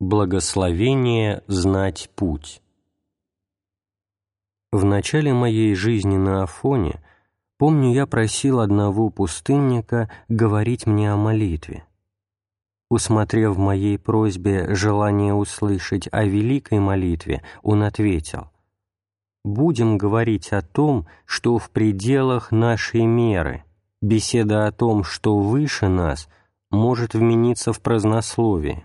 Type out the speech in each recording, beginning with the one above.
Благословение знать путь. В начале моей жизни на Афоне, помню, я просил одного пустынника говорить мне о молитве. Усмотрев в моей просьбе желание услышать о великой молитве, он ответил, «Будем говорить о том, что в пределах нашей меры, беседа о том, что выше нас, может вмениться в празднословие».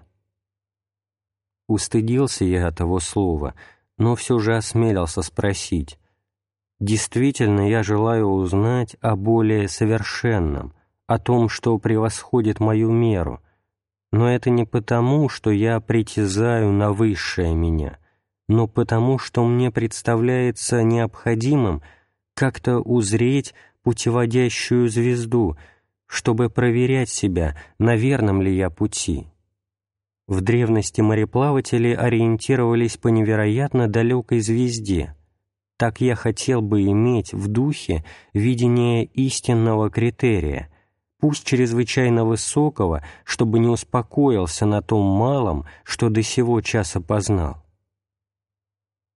Устыдился я того слова, но все же осмелился спросить. Действительно, я желаю узнать о более совершенном, о том, что превосходит мою меру, но это не потому, что я притязаю на высшее меня, но потому, что мне представляется необходимым как-то узреть путеводящую звезду, чтобы проверять себя, на верном ли я пути. В древности мореплаватели ориентировались по невероятно далекой звезде. Так я хотел бы иметь в духе видение истинного критерия, пусть чрезвычайно высокого, чтобы не успокоился на том малом, что до сего часа познал.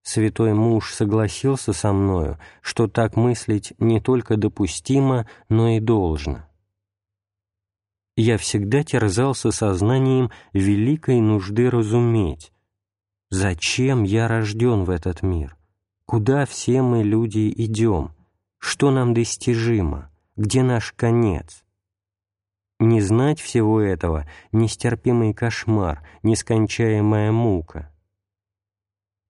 Святой муж согласился со мною, что так мыслить не только допустимо, но и должно я всегда терзался сознанием великой нужды разуметь, зачем я рожден в этот мир, куда все мы, люди, идем, что нам достижимо, где наш конец. Не знать всего этого — нестерпимый кошмар, нескончаемая мука.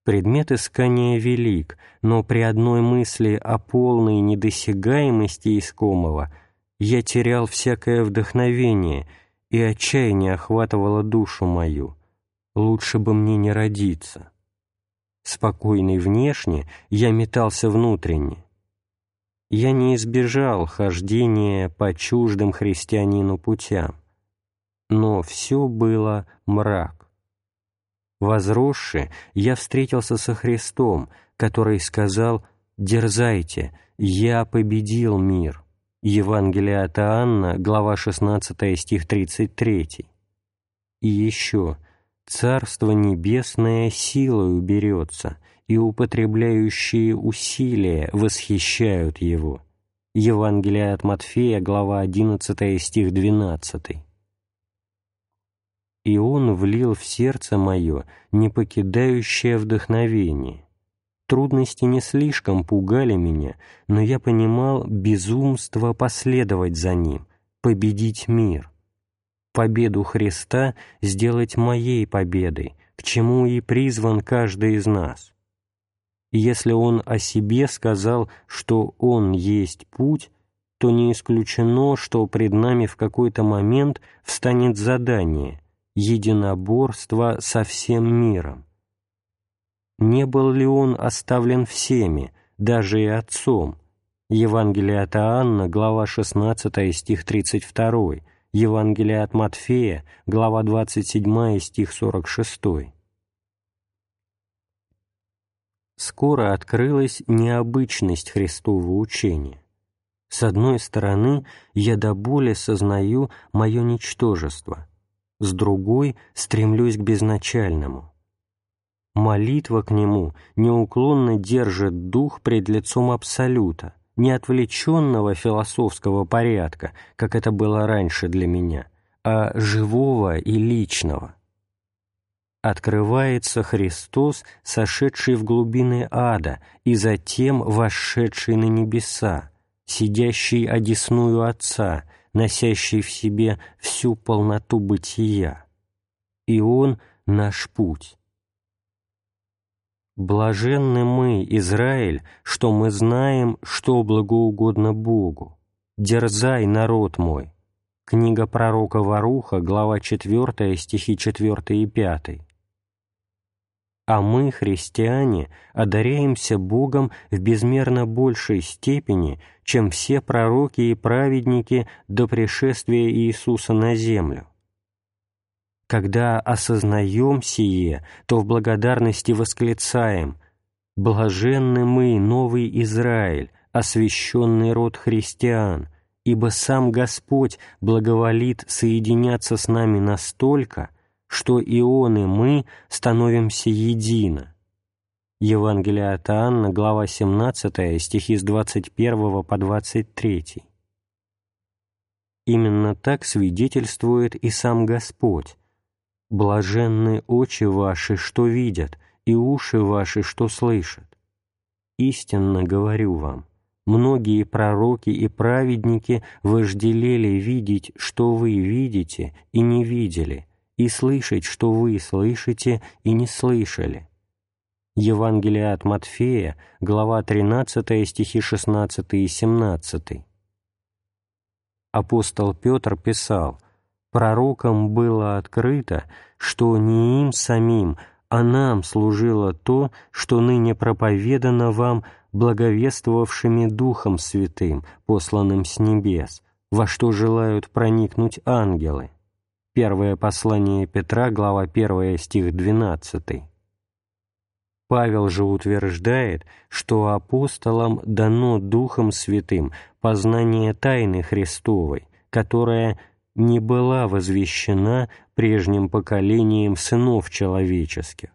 Предмет искания велик, но при одной мысли о полной недосягаемости искомого — я терял всякое вдохновение, и отчаяние охватывало душу мою. Лучше бы мне не родиться. Спокойный внешне, я метался внутренне. Я не избежал хождения по чуждым христианину путям, но все было мрак. Возросший, я встретился со Христом, который сказал «Дерзайте, я победил мир». Евангелие от Иоанна, глава 16, стих 33. И еще «Царство небесное силою берется, и употребляющие усилия восхищают его». Евангелие от Матфея, глава 11, стих 12. «И Он влил в сердце мое непокидающее вдохновение, Трудности не слишком пугали меня, но я понимал безумство последовать за Ним, победить мир. Победу Христа сделать моей победой, к чему и призван каждый из нас. если Он о себе сказал, что Он есть путь, то не исключено, что пред нами в какой-то момент встанет задание — единоборство со всем миром не был ли он оставлен всеми, даже и отцом? Евангелие от Иоанна, глава 16, стих 32, Евангелие от Матфея, глава 27, стих 46. Скоро открылась необычность Христового учения. С одной стороны, я до боли сознаю мое ничтожество, с другой стремлюсь к безначальному — Молитва к Нему неуклонно держит дух пред лицом Абсолюта, не отвлеченного философского порядка, как это было раньше для меня, а живого и личного. Открывается Христос, сошедший в глубины ада и затем вошедший на небеса, сидящий одесную Отца, носящий в себе всю полноту бытия. И Он — наш путь Блаженны мы, Израиль, что мы знаем, что благоугодно Богу. Дерзай, народ мой. Книга пророка Варуха, глава 4, стихи 4 и 5. А мы, христиане, одаряемся Богом в безмерно большей степени, чем все пророки и праведники до пришествия Иисуса на землю когда осознаем сие, то в благодарности восклицаем «Блаженны мы, новый Израиль, освященный род христиан, ибо сам Господь благоволит соединяться с нами настолько, что и Он, и мы становимся едино. Евангелие от Иоанна, глава 17, стихи с 21 по 23. Именно так свидетельствует и сам Господь. «Блаженны очи ваши, что видят, и уши ваши, что слышат. Истинно говорю вам, многие пророки и праведники вожделели видеть, что вы видите, и не видели, и слышать, что вы слышите, и не слышали». Евангелие от Матфея, глава 13, стихи 16 и 17 апостол Петр писал, «Пророкам было открыто, что не им самим, а нам служило то, что ныне проповедано вам благовествовавшими Духом Святым, посланным с небес, во что желают проникнуть ангелы». Первое послание Петра, глава 1, стих 12. Павел же утверждает, что апостолам дано Духом Святым познание тайны Христовой, которая не была возвещена прежним поколением сынов человеческих,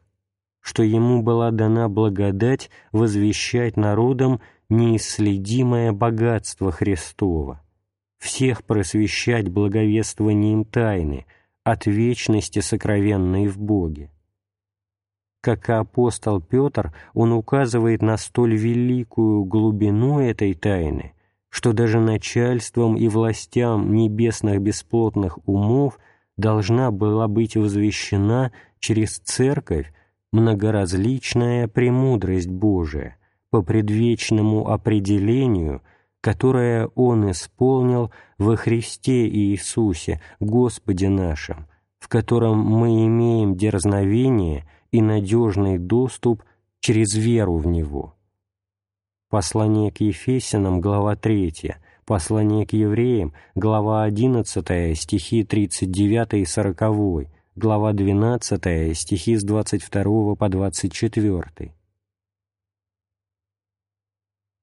что ему была дана благодать возвещать народам неисследимое богатство Христова, всех просвещать благовествованием тайны от вечности сокровенной в Боге. Как и апостол Петр, он указывает на столь великую глубину этой тайны, что даже начальством и властям небесных бесплотных умов должна была быть возвещена через Церковь многоразличная премудрость Божия по предвечному определению, которое Он исполнил во Христе Иисусе, Господе нашем, в котором мы имеем дерзновение – и надежный доступ через веру в Него. Послание к Ефесянам, глава 3, послание к евреям, глава 11, стихи 39 и 40, глава 12, стихи с 22 по 24.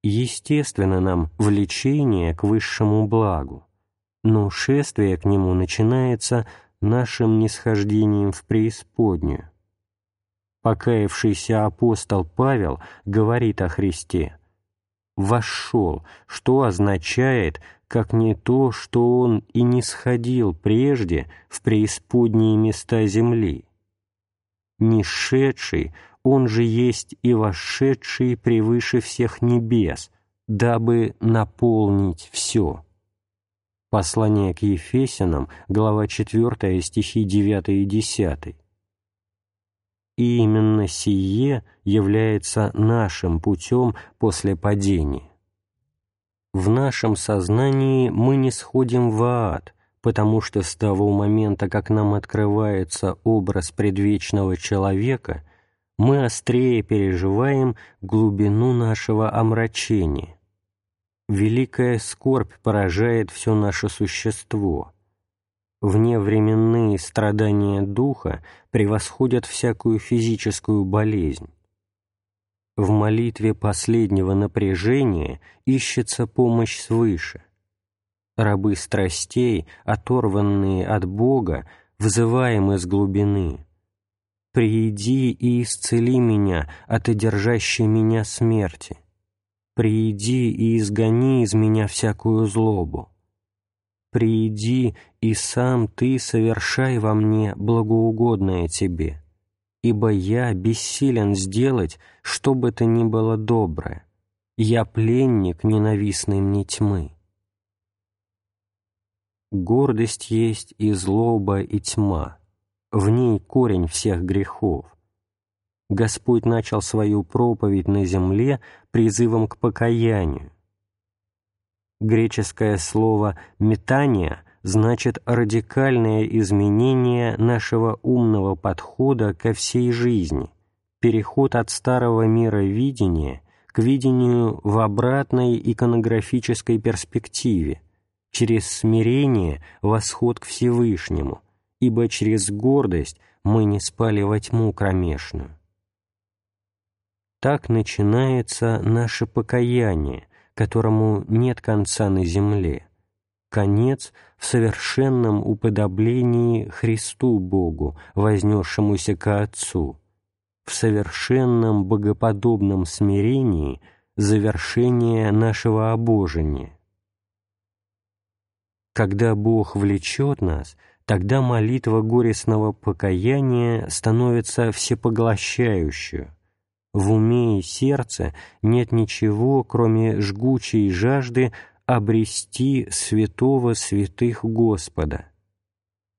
Естественно нам влечение к высшему благу, но шествие к нему начинается нашим нисхождением в преисподнюю. Покаявшийся апостол Павел говорит о Христе «вошел», что означает, как не то, что он и не сходил прежде в преисподние места земли. Нишедший, он же есть и вошедший превыше всех небес, дабы наполнить все. Послание к Ефесянам, глава 4, стихи 9 и 10 и именно сие является нашим путем после падения. В нашем сознании мы не сходим в ад, потому что с того момента, как нам открывается образ предвечного человека, мы острее переживаем глубину нашего омрачения. Великая скорбь поражает все наше существо – вневременные страдания духа превосходят всякую физическую болезнь. В молитве последнего напряжения ищется помощь свыше. Рабы страстей, оторванные от Бога, взываем из глубины. «Прииди и исцели меня от одержащей меня смерти. Прииди и изгони из меня всякую злобу прииди и сам Ты совершай во мне благоугодное Тебе, ибо я бессилен сделать, что бы то ни было доброе, я пленник ненавистной мне тьмы. Гордость есть и злоба, и тьма, в ней корень всех грехов. Господь начал свою проповедь на земле призывом к покаянию, Греческое слово «метание» значит радикальное изменение нашего умного подхода ко всей жизни, переход от старого мира видения к видению в обратной иконографической перспективе, через смирение восход к Всевышнему, ибо через гордость мы не спали во тьму кромешную. Так начинается наше покаяние, которому нет конца на земле, конец в совершенном уподоблении Христу Богу, вознесшемуся ко Отцу, в совершенном богоподобном смирении завершение нашего обожения. Когда Бог влечет нас, тогда молитва горестного покаяния становится всепоглощающей. В уме и сердце нет ничего, кроме жгучей жажды обрести святого святых Господа.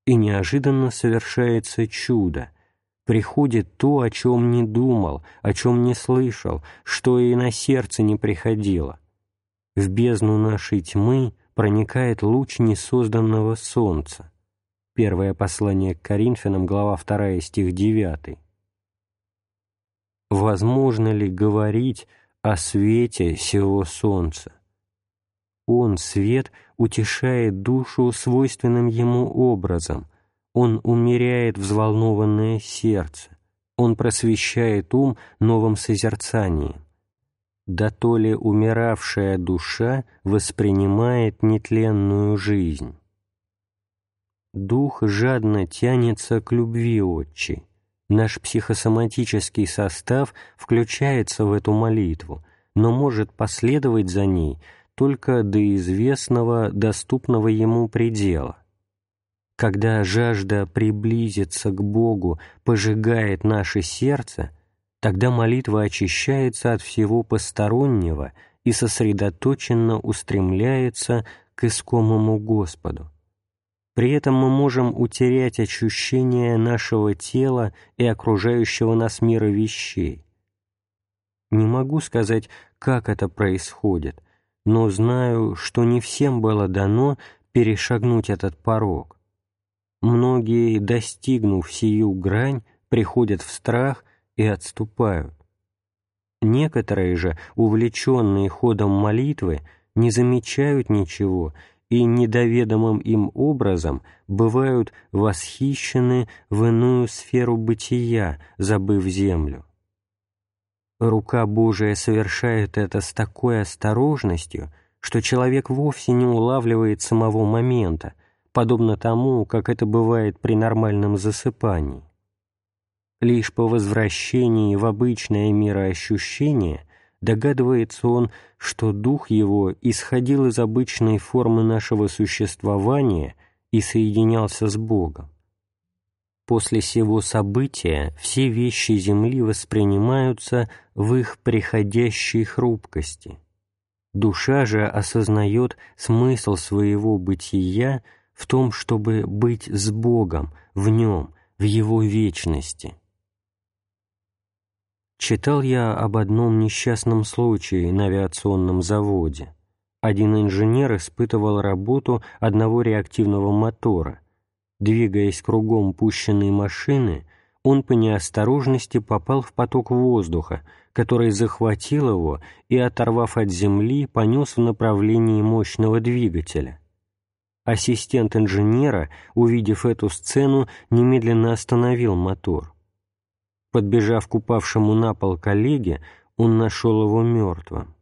И неожиданно совершается чудо. Приходит то, о чем не думал, о чем не слышал, что и на сердце не приходило. В бездну нашей тьмы проникает луч несозданного солнца. Первое послание к Коринфянам, глава 2, стих 9. Возможно ли говорить о свете сего солнца? Он, свет, утешает душу свойственным ему образом, он умеряет взволнованное сердце, он просвещает ум новым созерцанием. Да то ли умиравшая душа воспринимает нетленную жизнь. Дух жадно тянется к любви отчи. Наш психосоматический состав включается в эту молитву, но может последовать за ней – только до известного, доступного ему предела. Когда жажда приблизиться к Богу пожигает наше сердце, тогда молитва очищается от всего постороннего и сосредоточенно устремляется к искомому Господу. При этом мы можем утерять ощущение нашего тела и окружающего нас мира вещей. Не могу сказать, как это происходит – но знаю, что не всем было дано перешагнуть этот порог. Многие, достигнув сию грань, приходят в страх и отступают. Некоторые же, увлеченные ходом молитвы, не замечают ничего и недоведомым им образом бывают восхищены в иную сферу бытия, забыв землю. Рука Божия совершает это с такой осторожностью, что человек вовсе не улавливает самого момента, подобно тому, как это бывает при нормальном засыпании. Лишь по возвращении в обычное мироощущение догадывается он, что дух его исходил из обычной формы нашего существования и соединялся с Богом. После сего события все вещи Земли воспринимаются в их приходящей хрупкости. Душа же осознает смысл своего бытия в том, чтобы быть с Богом, в Нем, в Его вечности. Читал я об одном несчастном случае на авиационном заводе. Один инженер испытывал работу одного реактивного мотора – Двигаясь кругом пущенной машины, он по неосторожности попал в поток воздуха, который захватил его и, оторвав от земли, понес в направлении мощного двигателя. Ассистент инженера, увидев эту сцену, немедленно остановил мотор. Подбежав к упавшему на пол коллеге, он нашел его мертвым.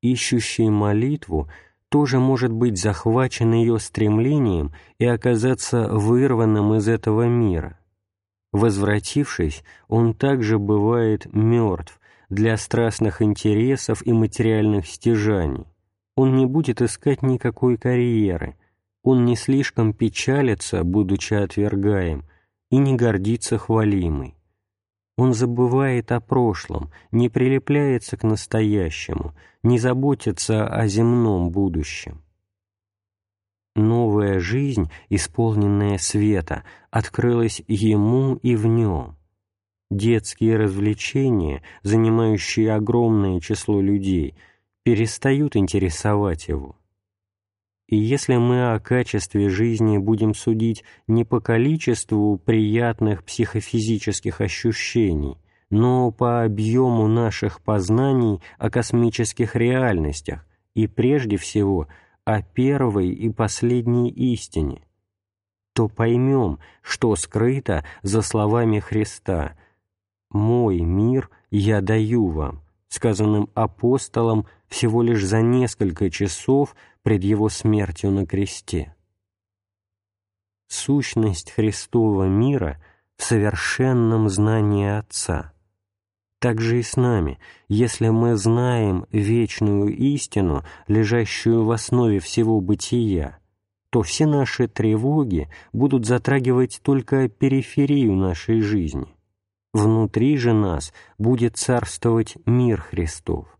Ищущий молитву — тоже может быть захвачен ее стремлением и оказаться вырванным из этого мира. Возвратившись, он также бывает мертв для страстных интересов и материальных стяжаний. Он не будет искать никакой карьеры, он не слишком печалится, будучи отвергаем, и не гордится хвалимой. Он забывает о прошлом, не прилепляется к настоящему, не заботится о земном будущем. Новая жизнь, исполненная света, открылась ему и в нем. Детские развлечения, занимающие огромное число людей, перестают интересовать его. И если мы о качестве жизни будем судить не по количеству приятных психофизических ощущений, но по объему наших познаний о космических реальностях и прежде всего о первой и последней истине, то поймем, что скрыто за словами Христа «Мой мир я даю вам», сказанным апостолом всего лишь за несколько часов пред Его смертью на кресте. Сущность Христова мира в совершенном знании Отца. Так же и с нами, если мы знаем вечную истину, лежащую в основе всего бытия, то все наши тревоги будут затрагивать только периферию нашей жизни. Внутри же нас будет царствовать мир Христов.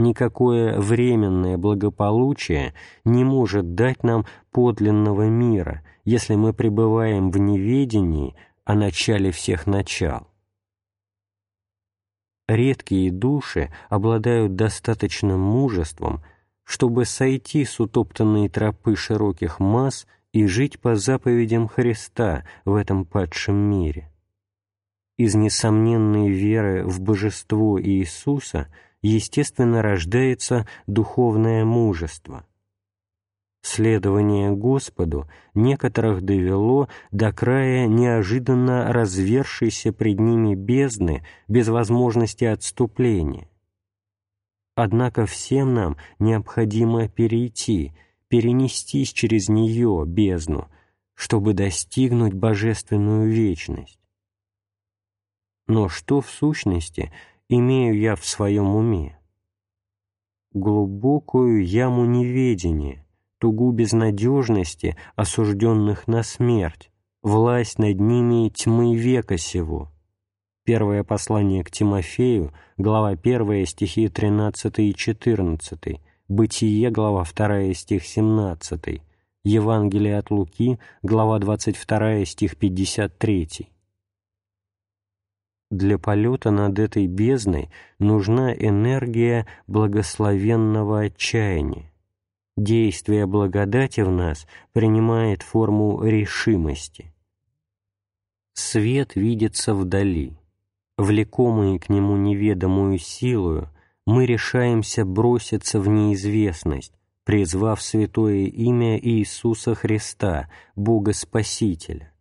Никакое временное благополучие не может дать нам подлинного мира, если мы пребываем в неведении о начале всех начал. Редкие души обладают достаточным мужеством – чтобы сойти с утоптанной тропы широких масс и жить по заповедям Христа в этом падшем мире. Из несомненной веры в божество Иисуса естественно рождается духовное мужество. Следование Господу некоторых довело до края неожиданно развершейся пред ними бездны без возможности отступления, Однако всем нам необходимо перейти, перенестись через нее, бездну, чтобы достигнуть божественную вечность. Но что в сущности имею я в своем уме? Глубокую яму неведения, тугу безнадежности, осужденных на смерть, власть над ними тьмы века сего — Первое послание к Тимофею, глава 1, стихи 13 и 14, Бытие, глава 2, стих 17, Евангелие от Луки, глава 22, стих 53. Для полета над этой бездной нужна энергия благословенного отчаяния. Действие благодати в нас принимает форму решимости. Свет видится вдали влекомые к нему неведомую силою, мы решаемся броситься в неизвестность, призвав святое имя Иисуса Христа, Бога Спасителя.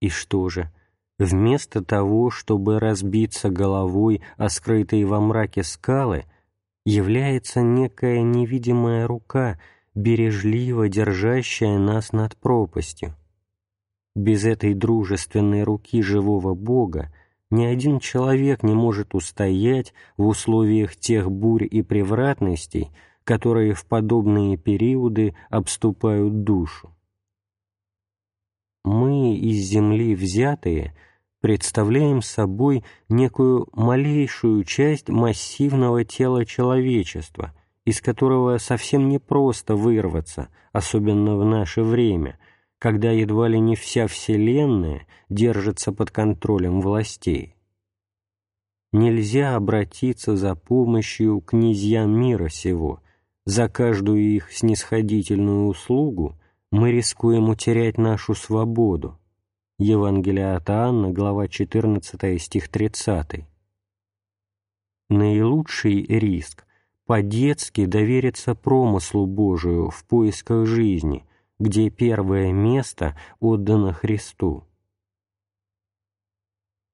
И что же, вместо того, чтобы разбиться головой о скрытые во мраке скалы, является некая невидимая рука, бережливо держащая нас над пропастью. Без этой дружественной руки живого Бога ни один человек не может устоять в условиях тех бурь и превратностей, которые в подобные периоды обступают душу. Мы, из земли взятые, представляем собой некую малейшую часть массивного тела человечества, из которого совсем непросто вырваться, особенно в наше время – когда едва ли не вся Вселенная держится под контролем властей. Нельзя обратиться за помощью князьям мира сего, за каждую их снисходительную услугу мы рискуем утерять нашу свободу. Евангелие от Иоанна, глава 14, стих 30. Наилучший риск – по-детски довериться промыслу Божию в поисках жизни – где первое место отдано Христу.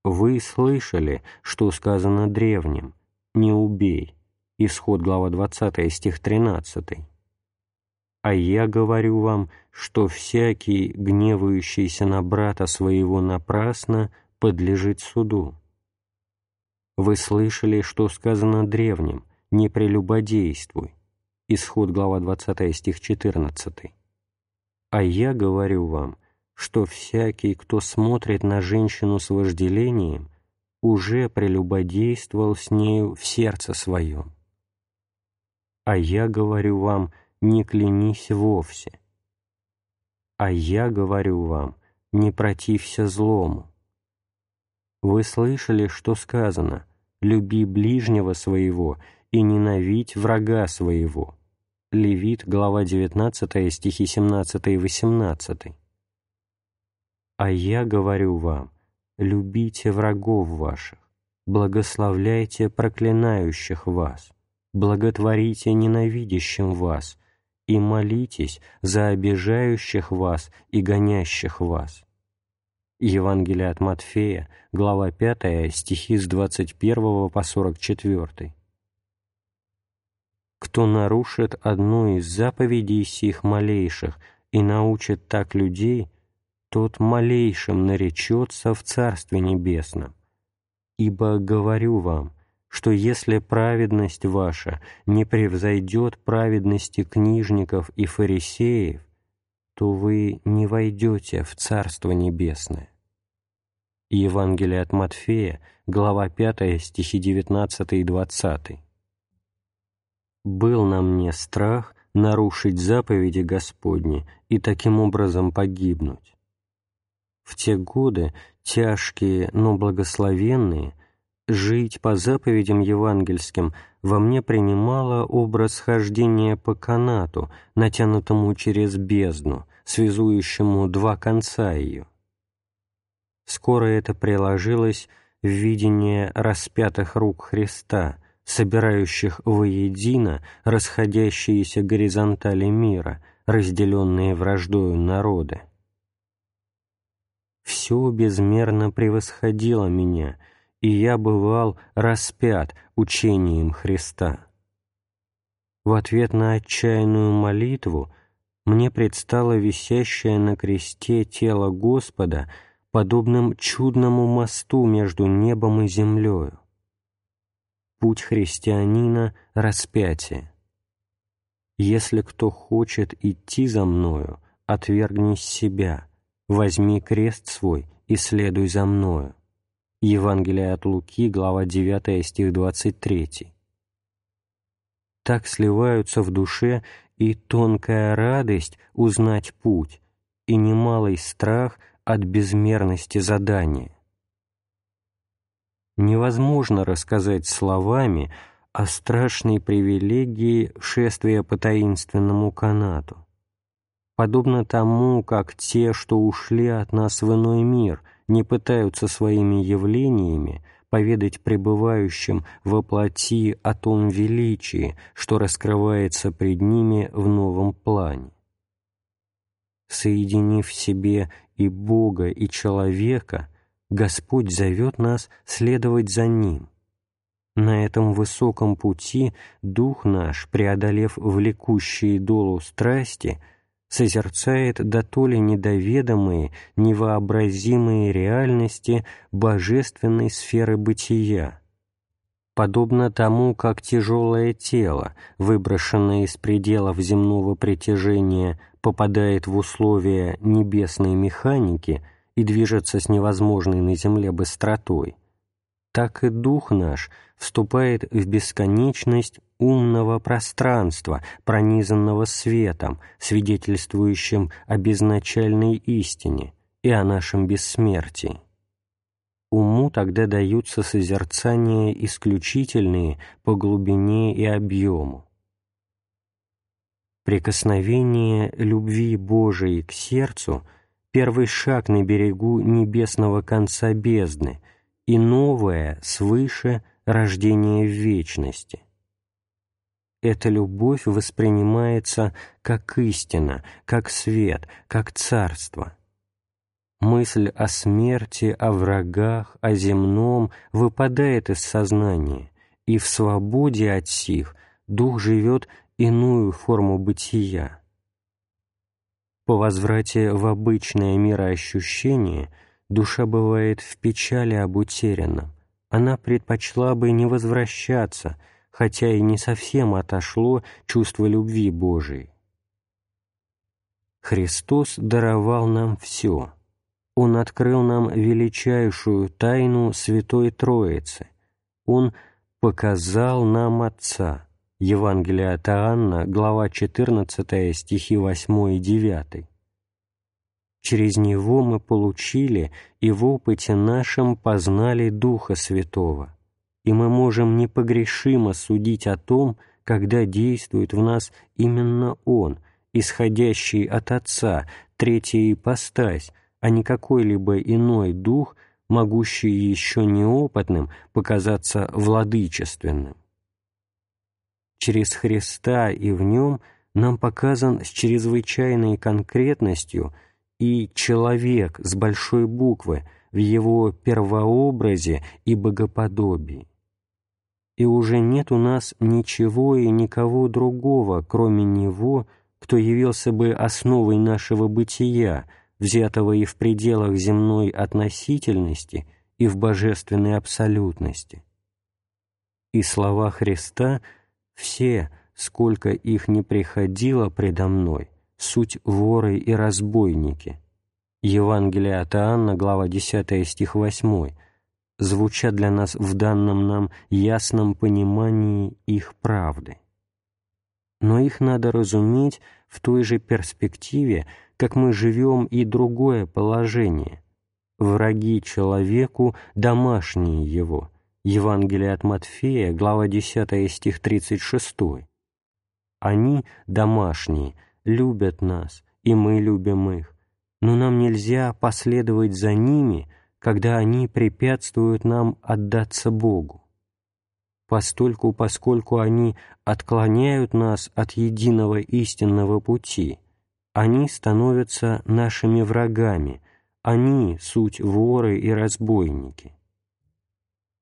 Вы слышали, что сказано древним «Не убей» Исход, глава 20, стих 13. «А я говорю вам, что всякий, гневающийся на брата своего напрасно, подлежит суду». Вы слышали, что сказано древним «Не прелюбодействуй» Исход, глава 20, стих 14. А я говорю вам, что всякий, кто смотрит на женщину с вожделением, уже прелюбодействовал с нею в сердце своем. А я говорю вам, не клянись вовсе. А я говорю вам, не протився злому. Вы слышали, что сказано «люби ближнего своего и ненавидь врага своего». Левит, глава 19, стихи 17 и 18. «А я говорю вам, любите врагов ваших, благословляйте проклинающих вас, благотворите ненавидящим вас и молитесь за обижающих вас и гонящих вас». Евангелие от Матфея, глава 5, стихи с 21 по 44. кто нарушит одну из заповедей сих малейших и научит так людей, тот малейшим наречется в Царстве Небесном. Ибо говорю вам, что если праведность ваша не превзойдет праведности книжников и фарисеев, то вы не войдете в Царство Небесное. Евангелие от Матфея, глава 5, стихи 19 и 20. «Был на мне страх нарушить заповеди Господни и таким образом погибнуть. В те годы, тяжкие, но благословенные, жить по заповедям евангельским во мне принимало образ хождения по канату, натянутому через бездну, связующему два конца ее. Скоро это приложилось в видение распятых рук Христа, собирающих воедино расходящиеся горизонтали мира, разделенные враждою народы. Все безмерно превосходило меня, и я бывал распят учением Христа. В ответ на отчаянную молитву мне предстало висящее на кресте тело Господа — подобным чудному мосту между небом и землею. Путь христианина — распятие. Если кто хочет идти за мною, отвергнись себя, возьми крест свой и следуй за мною. Евангелие от Луки, глава 9, стих 23. Так сливаются в душе и тонкая радость узнать путь, и немалый страх от безмерности задания. Невозможно рассказать словами о страшной привилегии шествия по таинственному канату. Подобно тому, как те, что ушли от нас в иной мир, не пытаются своими явлениями поведать пребывающим во плоти о том величии, что раскрывается пред ними в новом плане. Соединив в себе и Бога, и человека, Господь зовет нас следовать за Ним. На этом высоком пути Дух наш, преодолев влекущие долу страсти, созерцает дотоле недоведомые, невообразимые реальности божественной сферы бытия, подобно тому, как тяжелое тело, выброшенное из пределов земного притяжения, попадает в условия небесной механики и движется с невозможной на земле быстротой, так и дух наш вступает в бесконечность умного пространства, пронизанного светом, свидетельствующим о безначальной истине и о нашем бессмертии уму тогда даются созерцания исключительные по глубине и объему. Прикосновение любви Божией к сердцу — первый шаг на берегу небесного конца бездны и новое, свыше, рождение в вечности. Эта любовь воспринимается как истина, как свет, как царство — мысль о смерти, о врагах, о земном выпадает из сознания, и в свободе от сих дух живет иную форму бытия. По возврате в обычное мироощущение душа бывает в печали об утерянном. Она предпочла бы не возвращаться, хотя и не совсем отошло чувство любви Божией. Христос даровал нам все — он открыл нам величайшую тайну Святой Троицы. Он показал нам Отца. Евангелие от Иоанна, глава 14, стихи 8 и 9. Через Него мы получили и в опыте нашем познали Духа Святого, и мы можем непогрешимо судить о том, когда действует в нас именно Он, исходящий от Отца, третья ипостась, а не какой-либо иной дух, могущий еще неопытным показаться владычественным. Через Христа и в нем нам показан с чрезвычайной конкретностью и человек с большой буквы в его первообразе и богоподобии. и уже нет у нас ничего и никого другого, кроме Него, кто явился бы основой нашего бытия, взятого и в пределах земной относительности, и в божественной абсолютности. И слова Христа «все, сколько их не приходило предо мной, суть воры и разбойники». Евангелие от Иоанна, глава 10, стих 8, звучат для нас в данном нам ясном понимании их правды. Но их надо разуметь в той же перспективе, как мы живем и другое положение. Враги человеку, домашние его. Евангелие от Матфея, глава 10, стих 36. Они, домашние, любят нас, и мы любим их, но нам нельзя последовать за ними, когда они препятствуют нам отдаться Богу. Постольку, поскольку они отклоняют нас от единого истинного пути, они становятся нашими врагами, они — суть воры и разбойники.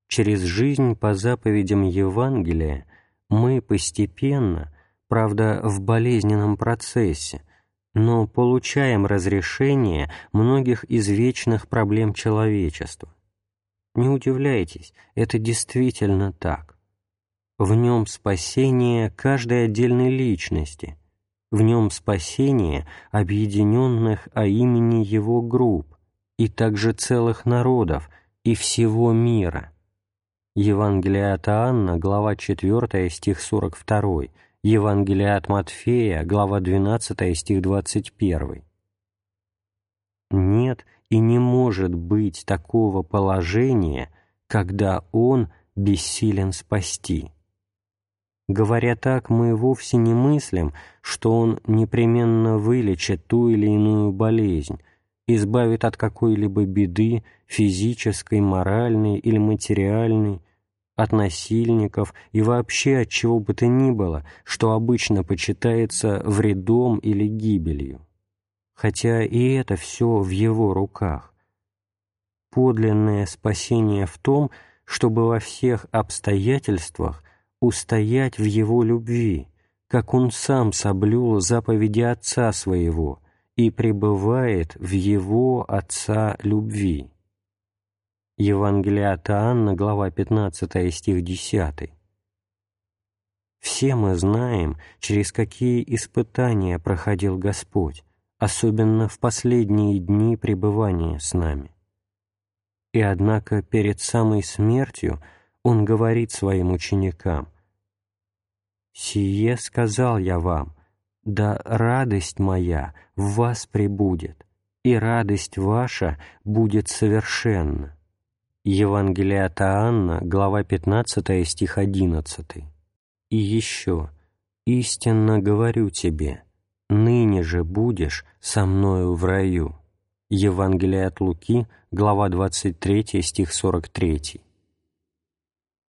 Через жизнь по заповедям Евангелия мы постепенно, правда, в болезненном процессе, но получаем разрешение многих извечных проблем человечества. Не удивляйтесь, это действительно так. В нем спасение каждой отдельной личности, в нем спасение объединенных о имени его групп и также целых народов и всего мира. Евангелие от Иоанна, глава 4, стих 42, Евангелие от Матфея, глава 12, стих 21. Нет и не может быть такого положения, когда Он бессилен спасти. Говоря так, мы вовсе не мыслим, что Он непременно вылечит ту или иную болезнь, избавит от какой-либо беды физической, моральной или материальной, от насильников и вообще от чего бы то ни было, что обычно почитается вредом или гибелью. Хотя и это все в его руках. Подлинное спасение в том, чтобы во всех обстоятельствах устоять в его любви, как он сам соблюл заповеди Отца Своего и пребывает в его Отца любви. Евангелие от Иоанна, глава 15, стих 10. Все мы знаем, через какие испытания проходил Господь, особенно в последние дни пребывания с нами. И однако перед самой смертью Он говорит своим ученикам, «Сие сказал я вам, да радость моя в вас пребудет, и радость ваша будет совершенна». Евангелие от Иоанна, глава 15, стих 11. «И еще, истинно говорю тебе, ныне же будешь со мною в раю». Евангелие от Луки, глава 23, стих 43.